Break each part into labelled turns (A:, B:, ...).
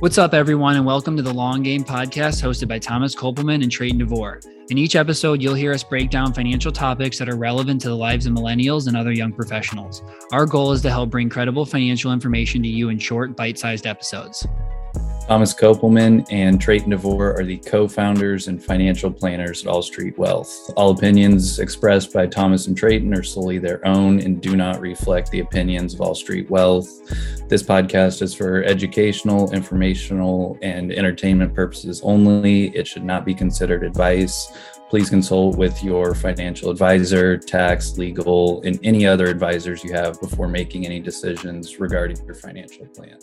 A: What's up, everyone, and welcome to the Long Game Podcast hosted by Thomas Kopelman and Trayton DeVore. In each episode, you'll hear us break down financial topics that are relevant to the lives of millennials and other young professionals. Our goal is to help bring credible financial information to you in short, bite sized episodes.
B: Thomas Kopelman and Trayton DeVore are the co founders and financial planners at All Street Wealth. All opinions expressed by Thomas and Trayton are solely their own and do not reflect the opinions of All Street Wealth. This podcast is for educational, informational, and entertainment purposes only. It should not be considered advice. Please consult with your financial advisor, tax, legal, and any other advisors you have before making any decisions regarding your financial plan.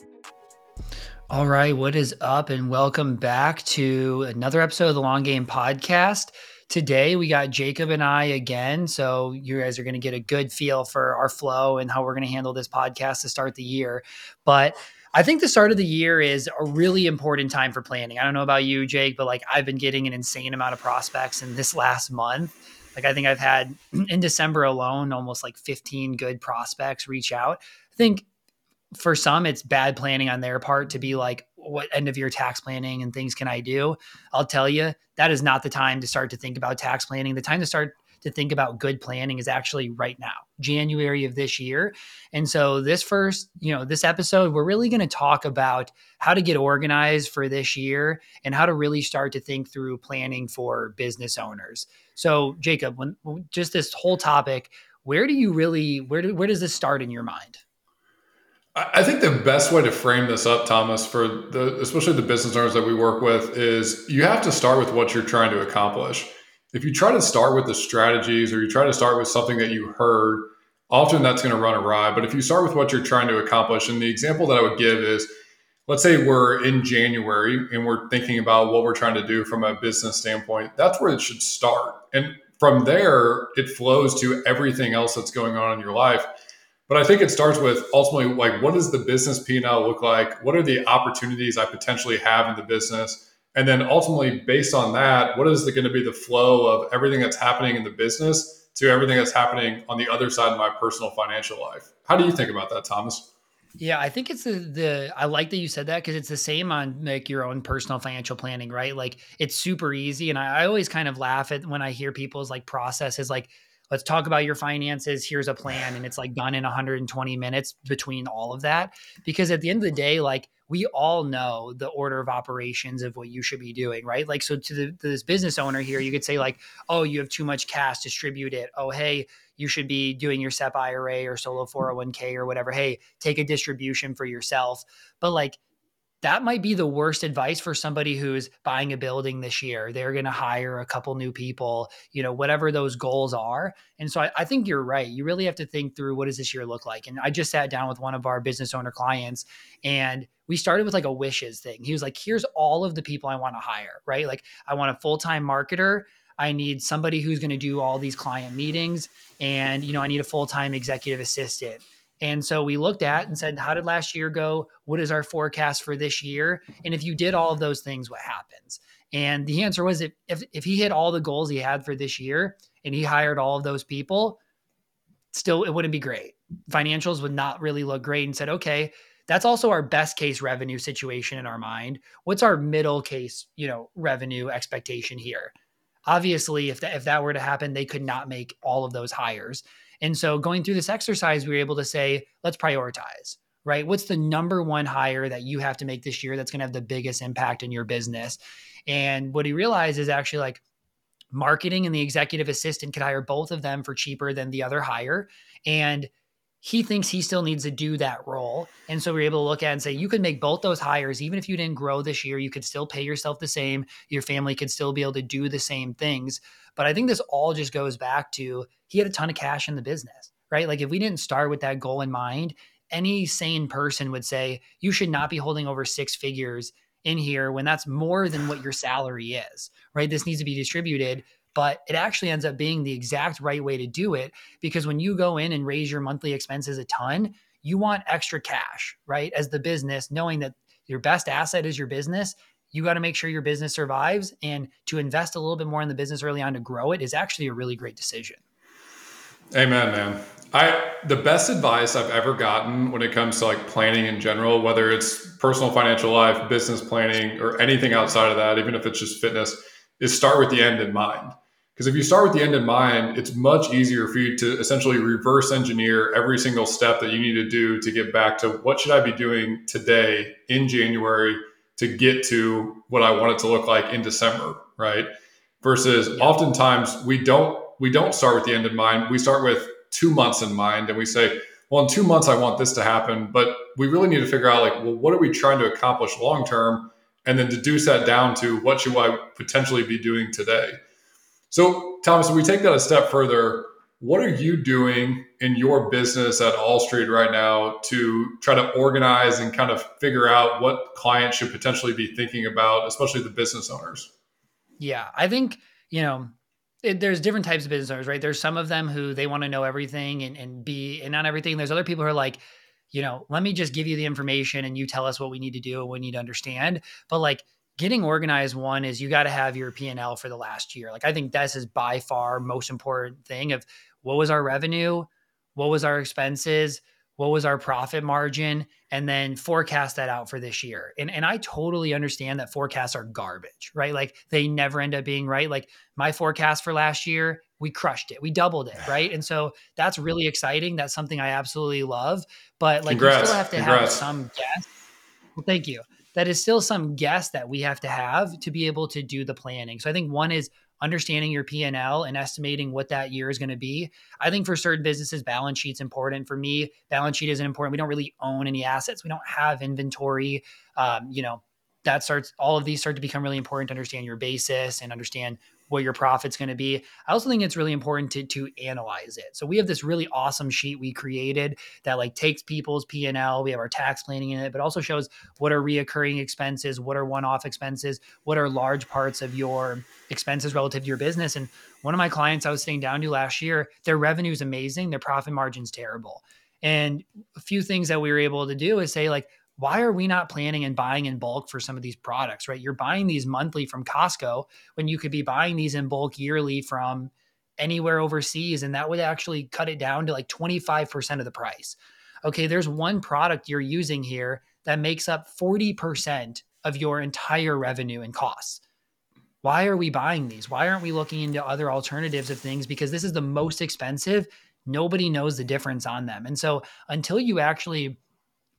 A: All right, what is up? And welcome back to another episode of the Long Game Podcast. Today we got Jacob and I again. So you guys are going to get a good feel for our flow and how we're going to handle this podcast to start the year. But I think the start of the year is a really important time for planning. I don't know about you, Jake, but like I've been getting an insane amount of prospects in this last month. Like I think I've had in December alone almost like 15 good prospects reach out. I think for some it's bad planning on their part to be like what end of year tax planning and things can i do? I'll tell you that is not the time to start to think about tax planning. The time to start to think about good planning is actually right now january of this year. And so this first you know this episode we're really going to talk about how to get organized for this year and how to really start to think through planning for business owners. So jacob when just this whole topic where do you really where do, where does this start in your mind
C: I think the best way to frame this up, Thomas, for the especially the business owners that we work with, is you have to start with what you're trying to accomplish. If you try to start with the strategies or you try to start with something that you heard, often that's going to run awry. But if you start with what you're trying to accomplish, and the example that I would give is let's say we're in January and we're thinking about what we're trying to do from a business standpoint, that's where it should start. And from there, it flows to everything else that's going on in your life but I think it starts with ultimately like what does the business P&L look like? What are the opportunities I potentially have in the business? And then ultimately based on that, what is going to be the flow of everything that's happening in the business to everything that's happening on the other side of my personal financial life? How do you think about that, Thomas?
A: Yeah, I think it's the, the I like that you said that because it's the same on like your own personal financial planning, right? Like it's super easy. And I, I always kind of laugh at when I hear people's like processes like let's talk about your finances. Here's a plan. And it's like done in 120 minutes between all of that. Because at the end of the day like we all know the order of operations of what you should be doing right? Like so to, the, to this business owner here you could say like oh you have too much cash distribute it. Oh hey you should be doing your SEP IRA or solo 401k or whatever. Hey take a distribution for yourself. But like that might be the worst advice for somebody who's buying a building this year. They're going to hire a couple new people, you know, whatever those goals are. And so I, I, think you're right. You really have to think through what does this year look like. And I just sat down with one of our business owner clients and we started with like a wishes thing. He was like, here's all of the people I want to hire, right? Like I want a full-time marketer. I need somebody who's going to do all these client meetings and, you know, I need a full-time executive assistant and so we looked at and said, how did last year go? What is our forecast for this year? And if you did all of those things, what happens? And the answer was if, if, if he hit all the goals he had for this year and he hired all of those people, still it wouldn't be great. Financials would not really look great and said, okay, that's also our best case revenue situation in our mind. What's our middle case, you know, revenue expectation here? Obviously, if that, if that were to happen, they could not make all of those hires. And so going through this exercise, we were able to say, let's prioritize, right? What's the number one hire that you have to make this year that's going to have the biggest impact in your business? And what he realized is actually like marketing and the executive assistant could hire both of them for cheaper than the other hire. And he thinks he still needs to do that role. And so we're able to look at and say, you could make both those hires. Even if you didn't grow this year, you could still pay yourself the same. Your family could still be able to do the same things. But I think this all just goes back to he had a ton of cash in the business, right? Like if we didn't start with that goal in mind, any sane person would say you should not be holding over six figures in here when that's more than what your salary is, right? This needs to be distributed but it actually ends up being the exact right way to do it because when you go in and raise your monthly expenses a ton, you want extra cash, right? As the business, knowing that your best asset is your business, you got to make sure your business survives. And to invest a little bit more in the business early on to grow it is actually a really great decision.
C: Amen, man. I the best advice I've ever gotten when it comes to like planning in general, whether it's personal financial life, business planning, or anything outside of that, even if it's just fitness, is start with the end in mind. Because if you start with the end in mind, it's much easier for you to essentially reverse engineer every single step that you need to do to get back to what should I be doing today in January to get to what I want it to look like in December, right? Versus yeah. oftentimes we don't we don't start with the end in mind. We start with two months in mind and we say, well, in two months I want this to happen, but we really need to figure out like, well, what are we trying to accomplish long term? And then deduce that down to what should I potentially be doing today? So, Thomas, if we take that a step further, what are you doing in your business at All Street right now to try to organize and kind of figure out what clients should potentially be thinking about, especially the business owners?
A: Yeah, I think, you know, it, there's different types of business owners, right? There's some of them who they want to know everything and, and be and on everything. There's other people who are like, you know, let me just give you the information and you tell us what we need to do and we need to understand. But like, getting organized one is you got to have your p&l for the last year. Like i think this is by far most important thing of what was our revenue what was our expenses what was our profit margin and then forecast that out for this year. And, and i totally understand that forecasts are garbage right? Like they never end up being right. Like my forecast for last year we crushed it. We doubled it right? And so that's really exciting. That's something i absolutely love. But like Congrats. you still have to Congrats. have some guess. Well thank you that is still some guess that we have to have to be able to do the planning. So I think one is understanding your P&L and estimating what that year is going to be. I think for certain businesses balance sheet's important. For me, balance sheet isn't important. We don't really own any assets. We don't have inventory. Um, you know, that starts all of these start to become really important to understand your basis and understand what your profit's going to be. I also think it's really important to to analyze it. So we have this really awesome sheet we created that like takes people's P&L, we have our tax planning in it, but also shows what are reoccurring expenses, what are one-off expenses, what are large parts of your expenses relative to your business. And one of my clients I was sitting down to last year, their revenue is amazing, their profit margin's terrible. And a few things that we were able to do is say like why are we not planning and buying in bulk for some of these products, right? You're buying these monthly from Costco when you could be buying these in bulk yearly from anywhere overseas. And that would actually cut it down to like 25% of the price. Okay, there's one product you're using here that makes up 40% of your entire revenue and costs. Why are we buying these? Why aren't we looking into other alternatives of things? Because this is the most expensive. Nobody knows the difference on them. And so until you actually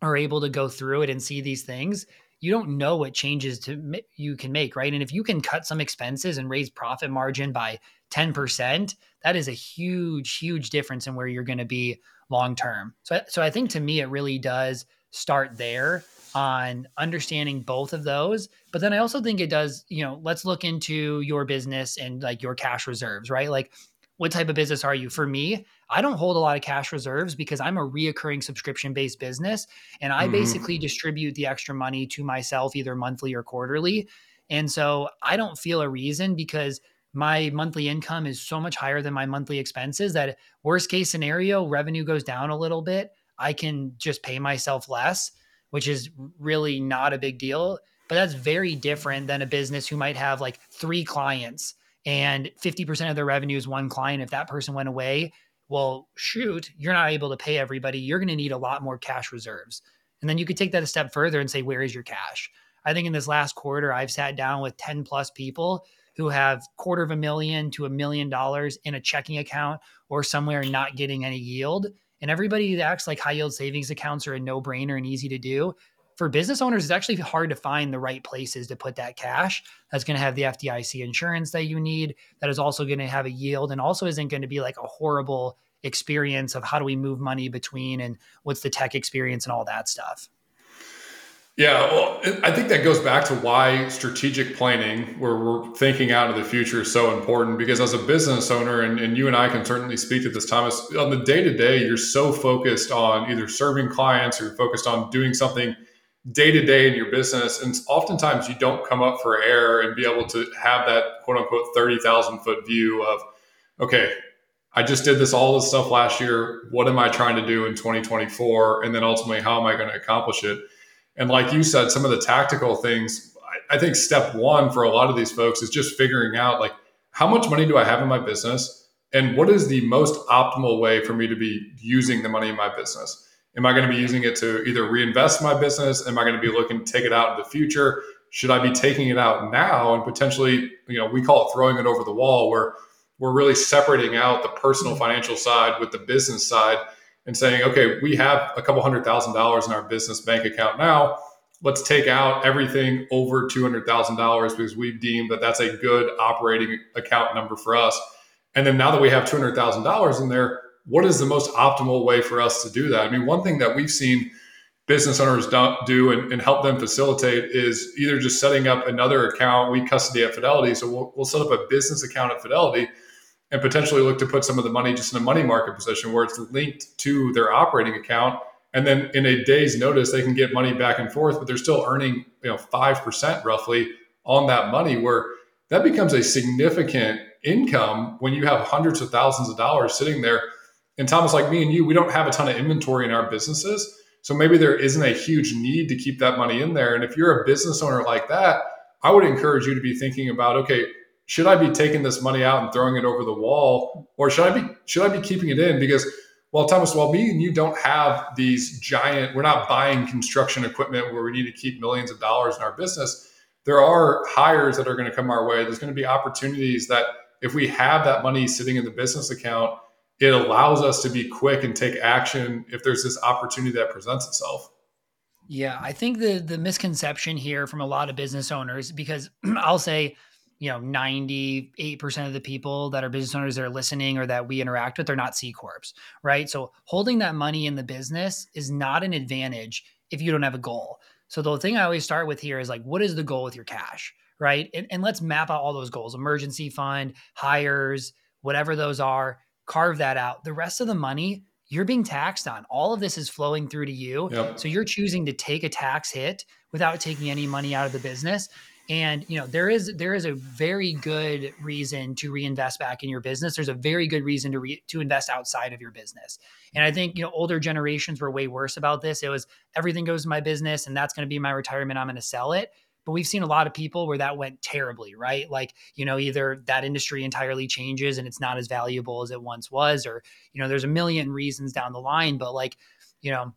A: are able to go through it and see these things, you don't know what changes to you can make, right? And if you can cut some expenses and raise profit margin by 10%, that is a huge huge difference in where you're going to be long term. So so I think to me it really does start there on understanding both of those. But then I also think it does, you know, let's look into your business and like your cash reserves, right? Like what type of business are you? For me, I don't hold a lot of cash reserves because I'm a reoccurring subscription based business and I mm-hmm. basically distribute the extra money to myself either monthly or quarterly. And so I don't feel a reason because my monthly income is so much higher than my monthly expenses that worst case scenario revenue goes down a little bit i can just pay myself less which is really not a big deal but that's very different than a business who might have like three clients and 50% of their revenue is one client if that person went away well, shoot, you're not able to pay everybody. You're going to need a lot more cash reserves. And then you could take that a step further and say, where is your cash? I think in this last quarter, I've sat down with 10 plus people who have quarter of a million to a million dollars in a checking account or somewhere not getting any yield. And everybody acts like high yield savings accounts are a no brainer and easy to do for business owners, it's actually hard to find the right places to put that cash. That's going to have the FDIC insurance that you need. That is also going to have a yield and also isn't going to be like a horrible experience of how do we move money between and what's the tech experience and all that stuff.
C: Yeah, well, I think that goes back to why strategic planning, where we're thinking out into the future, is so important. Because as a business owner, and, and you and I can certainly speak to this, Thomas, on the day to day, you're so focused on either serving clients or focused on doing something day to day in your business. And oftentimes you don't come up for air and be able to have that quote unquote 30,000 foot view of, okay, I just did this, all this stuff last year. What am I trying to do in 2024? And then ultimately, how am I going to accomplish it? And like you said, some of the tactical things, I, I think step one for a lot of these folks is just figuring out like, how much money do I have in my business? and what is the most optimal way for me to be using the money in my business? Am I going to be using it to either reinvest my business? Am I going to be looking to take it out in the future? Should I be taking it out now and potentially, you know, we call it throwing it over the wall where we're really separating out the personal mm-hmm. financial side with the business side and saying, okay, we have a couple hundred thousand dollars in our business bank account now. Let's take out everything over $200,000 because we've deemed that that's a good operating account number for us. And then now that we have $200,000 in there, what is the most optimal way for us to do that? I mean, one thing that we've seen business owners do and, and, help them facilitate is either just setting up another account. We custody at Fidelity, so we'll, we'll set up a business account at Fidelity and potentially look to put some of the money just in a money market position where it's linked to their operating account. And then in a day's notice, they can get money back and forth, but they're still earning, you know, 5% roughly on that money where that becomes a significant income when you have hundreds of thousands of dollars sitting there. And Thomas, like me and you, we don't have a ton of inventory in our businesses. So maybe there isn't a huge need to keep that money in there. And if you're a business owner like that, I would encourage you to be thinking about, okay, should I be taking this money out and throwing it over the wall, or should I be should I be keeping it in? Because well, Thomas, while me and you don't have these giant, we're not buying construction equipment where we need to keep millions of dollars in our business. There are hires that are going to come our way. There's going to be opportunities that if we have that money sitting in the business account, it allows us to be quick and take action if there's this opportunity that presents itself.
A: Yeah, I think the the misconception here from a lot of business owners because I'll say you know 98% of the people that are business owners that are listening or that we interact with are not c corps right? So holding that money in the business is not an advantage if you don't have a goal. So the thing i always start with here is like what is the goal with your cash right? And, and let's map out all those goals emergency fund hires whatever those are carve that out. The rest of the money you're being taxed on. All of this is flowing through to you. Yep. so you're choosing to take a tax hit without taking any money out of the business. And you know there is there is a very good reason to reinvest back in your business. There's a very good reason to re, to invest outside of your business. And i think you know older generations were way worse about this. It was everything goes to my business and that's going to be my retirement. I'm going to sell it but we've seen a lot of people where that went terribly right? Like you know either that industry entirely changes and it's not as valuable as it once was or you know there's a million reasons down the line but like you know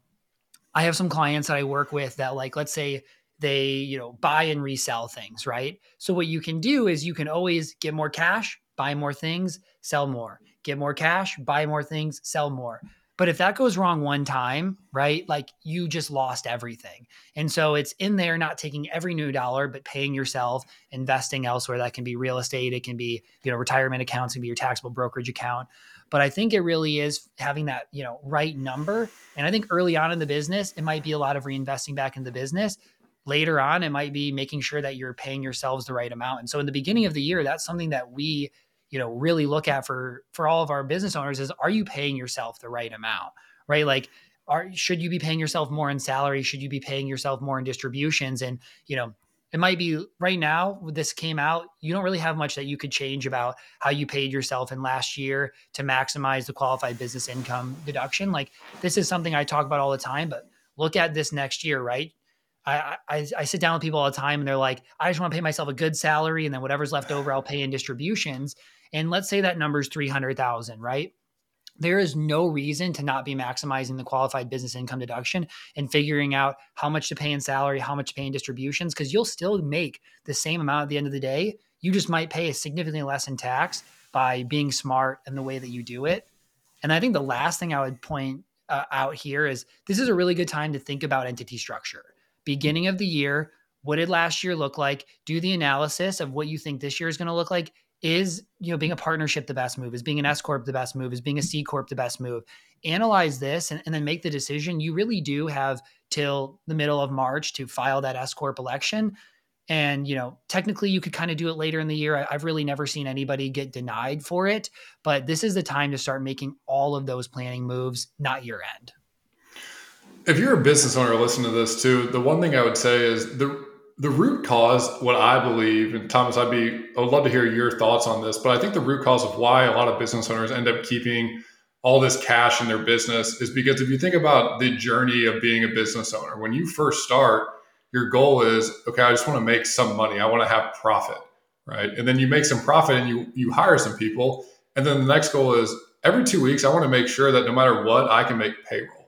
A: i have some clients that i work with that like let's say they you know buy and resell things right? So what you can do is you can always get more cash buy more things sell more. Get more cash buy more things sell more but if that goes wrong one time right like you just lost everything. And so it's in there not taking every new dollar but paying yourself investing elsewhere. That can be real estate. It can be you know retirement accounts. It can be your taxable brokerage account. But i think it really is having that you know right number. And i think early on in the business it might be a lot of reinvesting back in the business. Later on it might be making sure that you're paying yourselves the right amount. And so in the beginning of the year that's something that we you know really look at for for all of our business owners is are you paying yourself the right amount right? Like are should you be paying yourself more in salary? Should you be paying yourself more in distributions? And you know it might be right now this came out you don't really have much that you could change about how you paid yourself in last year to maximize the qualified business income deduction. Like this is something i talk about all the time but look at this next year right? I, I, I sit down with people all the time and they're like, I just want to pay myself a good salary and then whatever's left over, I'll pay in distributions. And let's say that number is 300,000, right? There is no reason to not be maximizing the qualified business income deduction and figuring out how much to pay in salary, how much to pay in distributions, because you'll still make the same amount at the end of the day. You just might pay significantly less in tax by being smart in the way that you do it. And I think the last thing I would point uh, out here is this is a really good time to think about entity structure beginning of the year. What did last year look like? Do the analysis of what you think this year is going to look like. Is you know being a partnership the best move? Is being an S corp the best move? Is being a C corp the best move? Analyze this and, and then make the decision. You really do have till the middle of March to file that S corp election. And you know, technically, you could kind of do it later in the year. I've really never seen anybody get denied for it, but this is the time to start making all of those planning moves, not year end
C: if you're a business owner listening to this too, the one thing I would say is the the root cause, what I believe, and Thomas, I'd be I would love to hear your thoughts on this, but I think the root cause of why a lot of business owners end up keeping all this cash in their business is because if you think about the journey of being a business owner, when you first start, your goal is okay, I just want to make some money. I want to have profit, right? And then you make some profit and you you hire some people And then the next goal is every two weeks, I want to make sure that no matter what, I can make payroll.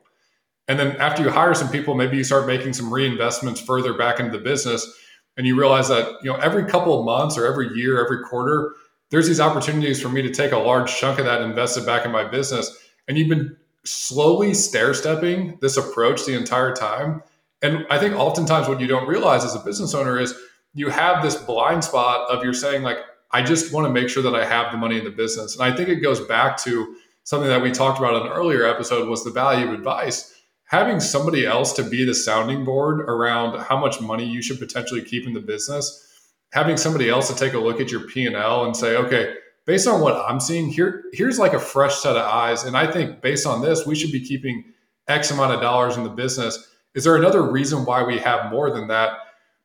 C: And then after you hire some people, maybe you start making some reinvestments further back into the business. And you realize that, you know, every couple of months or every year, every quarter, there's these opportunities for me to take a large chunk of that and invest it back in my business. And you've been slowly stair stepping this approach the entire time. And I think oftentimes what you don't realize as a business owner is you have this blind spot of you're saying, like, I just want to make sure that I have the money in the business. And I think it goes back to something that we talked about in an earlier episode was the value of advice. Having somebody else to be the sounding board around how much money you should potentially keep in the business, having somebody else to take a look at your P&L and say, okay, based on what I'm seeing here, here's like a fresh set of eyes. And I think based on this, we should be keeping X amount of dollars in the business. Is there another reason why we have more than that?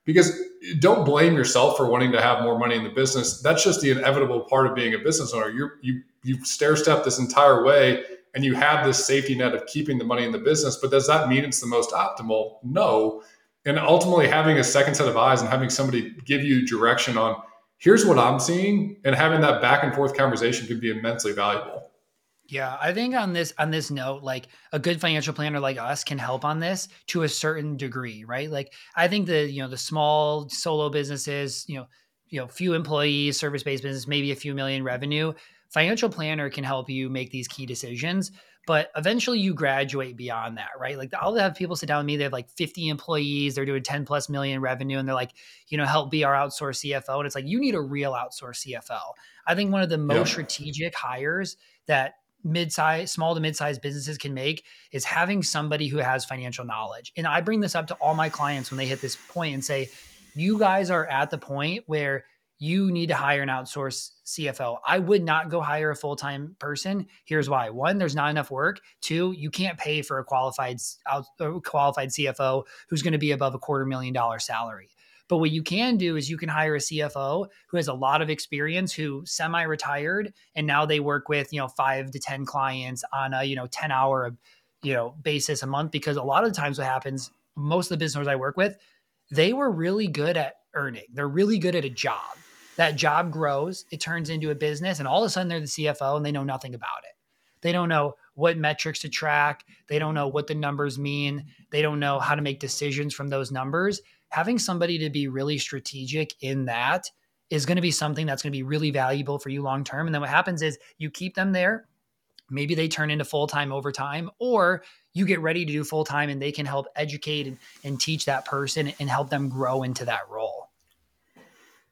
C: Because don't blame yourself for wanting to have more money in the business. That's just the inevitable part of being a business owner. you you you stair step this entire way and you have this safety net of keeping the money in the business. But does that mean it's the most optimal? No. And ultimately having a second set of eyes and having somebody give you direction on here's what I'm seeing and having that back and forth conversation can be immensely valuable.
A: Yeah, I think on this on this note, like a good financial planner like us can help on this to a certain degree, right? Like I think the you know the small solo businesses, you know, you know, few employees, service based business, maybe a few million revenue. Financial planner can help you make these key decisions, but eventually you graduate beyond that, right? Like I'll have people sit down with me, they have like 50 employees, they're doing 10 plus million revenue, and they're like, you know, help be our outsourced CFO. And it's like, you need a real outsourced CFO. I think one of the most yeah. strategic hires that mid-size small to mid-sized businesses can make is having somebody who has financial knowledge and i bring this up to all my clients when they hit this point and say you guys are at the point where you need to hire an outsourced cfo i would not go hire a full-time person here's why one there's not enough work two you can't pay for a qualified out, qualified cfo who's going to be above a quarter million dollar salary but what you can do is you can hire a CFO who has a lot of experience, who semi-retired, and now they work with you know five to ten clients on a you know ten hour you know basis a month. Because a lot of the times what happens, most of the business owners I work with, they were really good at earning. They're really good at a job. That job grows, it turns into a business, and all of a sudden they're the CFO and they know nothing about it. They don't know what metrics to track. They don't know what the numbers mean. They don't know how to make decisions from those numbers having somebody to be really strategic in that is going to be something that's going to be really valuable for you long term. And then what happens is you keep them there. Maybe they turn into full time overtime, or you get ready to do full time and they can help educate and, and teach that person and help them grow into that role.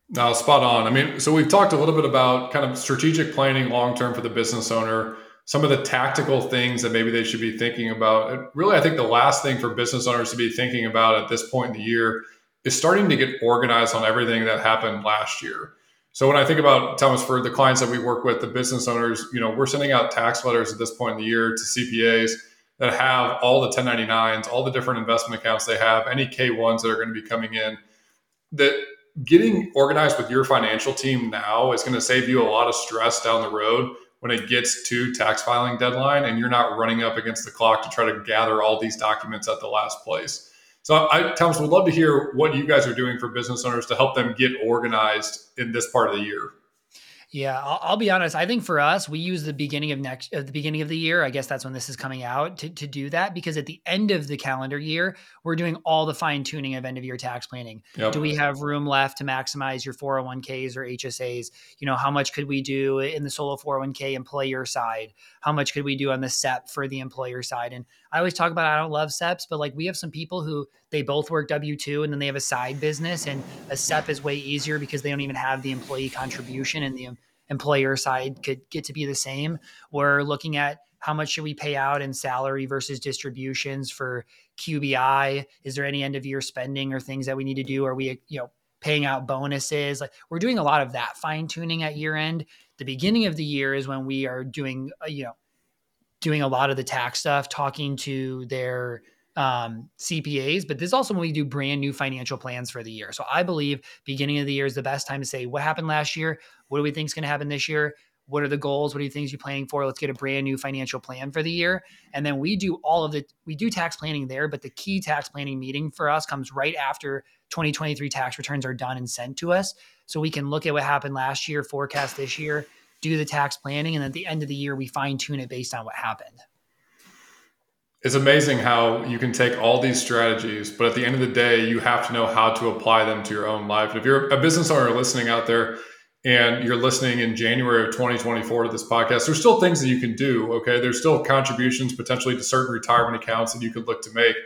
C: Now, spot on. I mean, so we've talked a little bit about kind of strategic planning long term for the business owner some of the tactical things that maybe they should be thinking about. And really, I think the last thing for business owners to be thinking about at this point in the year is starting to get organized on everything that happened last year. So when I think about Thomas, for the clients that we work with, the business owners, you know, we're sending out tax letters at this point in the year to CPAs that have all the 1099s, all the different investment accounts they have, any K1s that are going to be coming in. That getting organized with your financial team now is going to save you a lot of stress down the road when it gets to tax filing deadline and you're not running up against the clock to try to gather all these documents at the last place. So I, Thomas, would love to hear what you guys are doing for business owners to help them get organized in this part of the year.
A: Yeah, I'll, I'll, be honest. I think for us, we use the beginning of next, uh, the beginning of the year. I guess that's when this is coming out to, to do that because at the end of the calendar year, we're doing all the fine tuning of end of year tax planning. Yep. Do we have room left to maximize your 401ks or HSAs? You know, how much could we do in the solo 401k employer side? How much could we do on the SEP for the employer side? And I always talk about I don't love SEPs, but like we have some people who they both work W two and then they have a side business, and a SEP is way easier because they don't even have the employee contribution, and the employer side could get to be the same. We're looking at how much should we pay out in salary versus distributions for QBI? Is there any end of year spending or things that we need to do? Are we you know paying out bonuses? Like we're doing a lot of that fine tuning at year end. The beginning of the year is when we are doing uh, you know doing a lot of the tax stuff, talking to their um, CPAs, but this is also when we do brand new financial plans for the year. So I believe beginning of the year is the best time to say what happened last year, what do we think is going to happen this year, what are the goals, what are the things you're planning for? Let's get a brand new financial plan for the year, and then we do all of the we do tax planning there, but the key tax planning meeting for us comes right after 2023 tax returns are done and sent to us, so we can look at what happened last year, forecast this year, do the tax planning, and at the end of the year, we fine tune it based on what happened.
C: It's amazing how you can take all these strategies, but at the end of the day, you have to know how to apply them to your own life. And if you're a business owner listening out there and you're listening in January of 2024 to this podcast, there's still things that you can do. Okay. There's still contributions potentially to certain retirement accounts that you could look to make.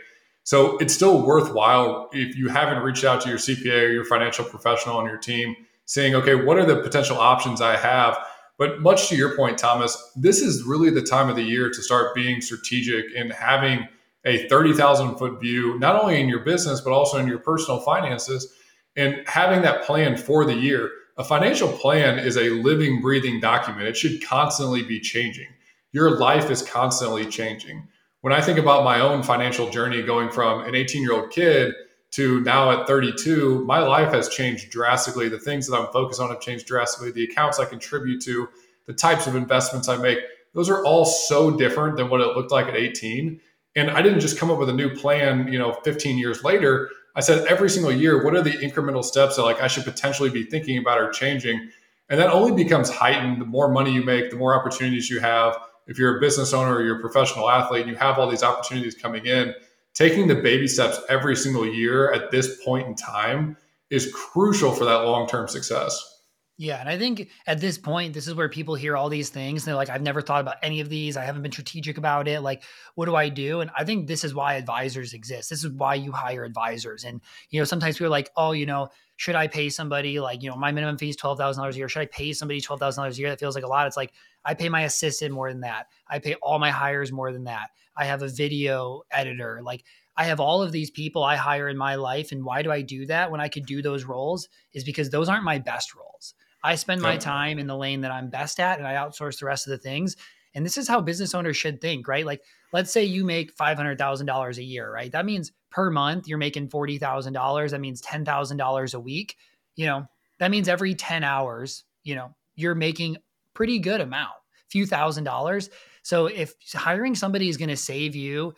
C: So it's still worthwhile if you haven't reached out to your CPA or your financial professional on your team saying, okay, what are the potential options I have? But much to your point, Thomas, this is really the time of the year to start being strategic and having a 30,000 foot view, not only in your business, but also in your personal finances and having that plan for the year. A financial plan is a living, breathing document. It should constantly be changing. Your life is constantly changing when I think about my own financial journey going from an 18 year old kid to now at 32, my life has changed drastically. The things that I'm focused on have changed drastically. The accounts I contribute to, the types of investments I make, those are all so different than what it looked like at 18. And I didn't just come up with a new plan, you know, 15 years later. I said every single year, what are the incremental steps that like I should potentially be thinking about or changing? And that only becomes heightened the more money you make, the more opportunities you have, if you're a business owner or you're a professional athlete and you have all these opportunities coming in, taking the baby steps every single year at this point in time is crucial for that long term success.
A: Yeah. And I think at this point, this is where people hear all these things. And They're like, I've never thought about any of these. I haven't been strategic about it. Like, what do I do? And I think this is why advisors exist. This is why you hire advisors. And, you know, sometimes people are like, oh, you know, should I pay somebody like, you know, my minimum fee is $12,000 a year. Should I pay somebody $12,000 a year? That feels like a lot. It's like, I pay my assistant more than that. I pay all my hires more than that. I have a video editor. Like I have all of these people I hire in my life. And why do I do that when I could do those roles? Is because those aren't my best roles. I spend my time in the lane that I'm best at and I outsource the rest of the things. And this is how business owners should think, right? Like, let's say you make $500,000 a year, right? That means per month you're making $40,000. That means $10,000 a week. You know, that means every 10 hours, you know, you're making pretty good amount, few thousand dollars. So if hiring somebody is going to save you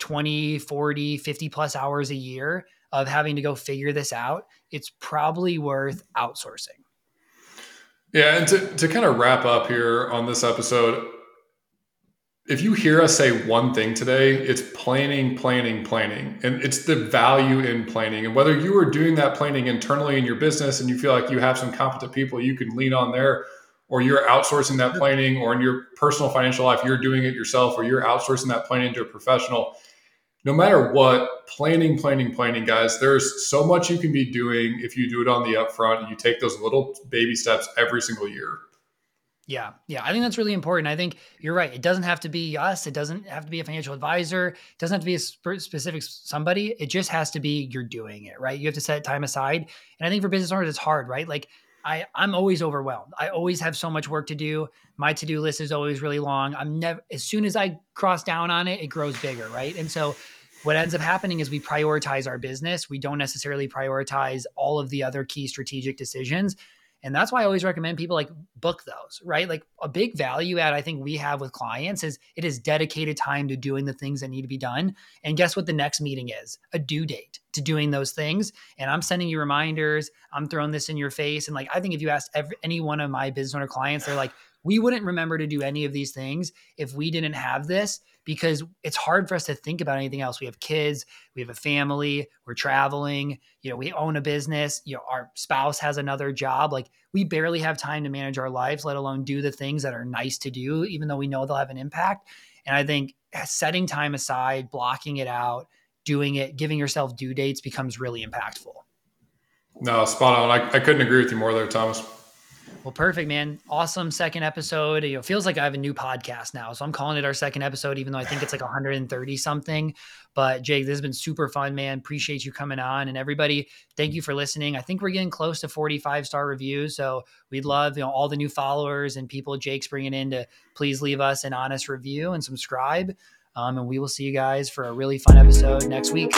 A: 20, 40, 50 plus hours a year of having to go figure this out, it's probably worth outsourcing.
C: Yeah. And to, to kind of wrap up here on this episode, if you hear us say one thing today, it's planning, planning, planning. And it's the value in planning. And whether you are doing that planning internally in your business and you feel like you have some competent people you can lean on there, or you're outsourcing that planning, or in your personal financial life, you're doing it yourself, or you're outsourcing that planning to a professional. No matter what, planning, planning, planning, guys, there's so much you can be doing if you do it on the upfront and you take those little baby steps every single year.
A: Yeah, yeah, I think that's really important. I think you're right. It doesn't have to be us. It doesn't have to be a financial advisor. It doesn't have to be a specific somebody. It just has to be you're doing it, right? You have to set time aside. And I think for business owners, it's hard, right? Like I, I'm always overwhelmed. I always have so much work to do. My to do list is always really long. I'm never, as soon as I cross down on it, it grows bigger, right? And so what ends up happening is we prioritize our business. We don't necessarily prioritize all of the other key strategic decisions. And that's why I always recommend people like book those, right? Like a big value add I think we have with clients is it is dedicated time to doing the things that need to be done. And guess what the next meeting is? A due date to doing those things. And I'm sending you reminders. I'm throwing this in your face. And like I think if you ask every, any one of my business owner clients, they're like, we wouldn't remember to do any of these things if we didn't have this because it's hard for us to think about anything else. We have kids, we have a family, we're traveling, you know, we own a business, you know, our spouse has another job. Like we barely have time to manage our lives, let alone do the things that are nice to do, even though we know they'll have an impact. And I think eh, setting time aside, blocking it out, doing it, giving yourself due dates becomes really impactful.
C: No, spot on. I, I couldn't agree with you more there, Thomas.
A: Well, perfect, man. Awesome second episode. It feels like I have a new podcast now. So I'm calling it our second episode, even though I think it's like 130 something. But Jake, this has been super fun, man. Appreciate you coming on. And everybody, thank you for listening. I think we're getting close to 45 star reviews. So we'd love, you know, all the new followers and people Jake's bringing in to please leave us an honest review and subscribe. Um, and we will see you guys for a really fun episode next week.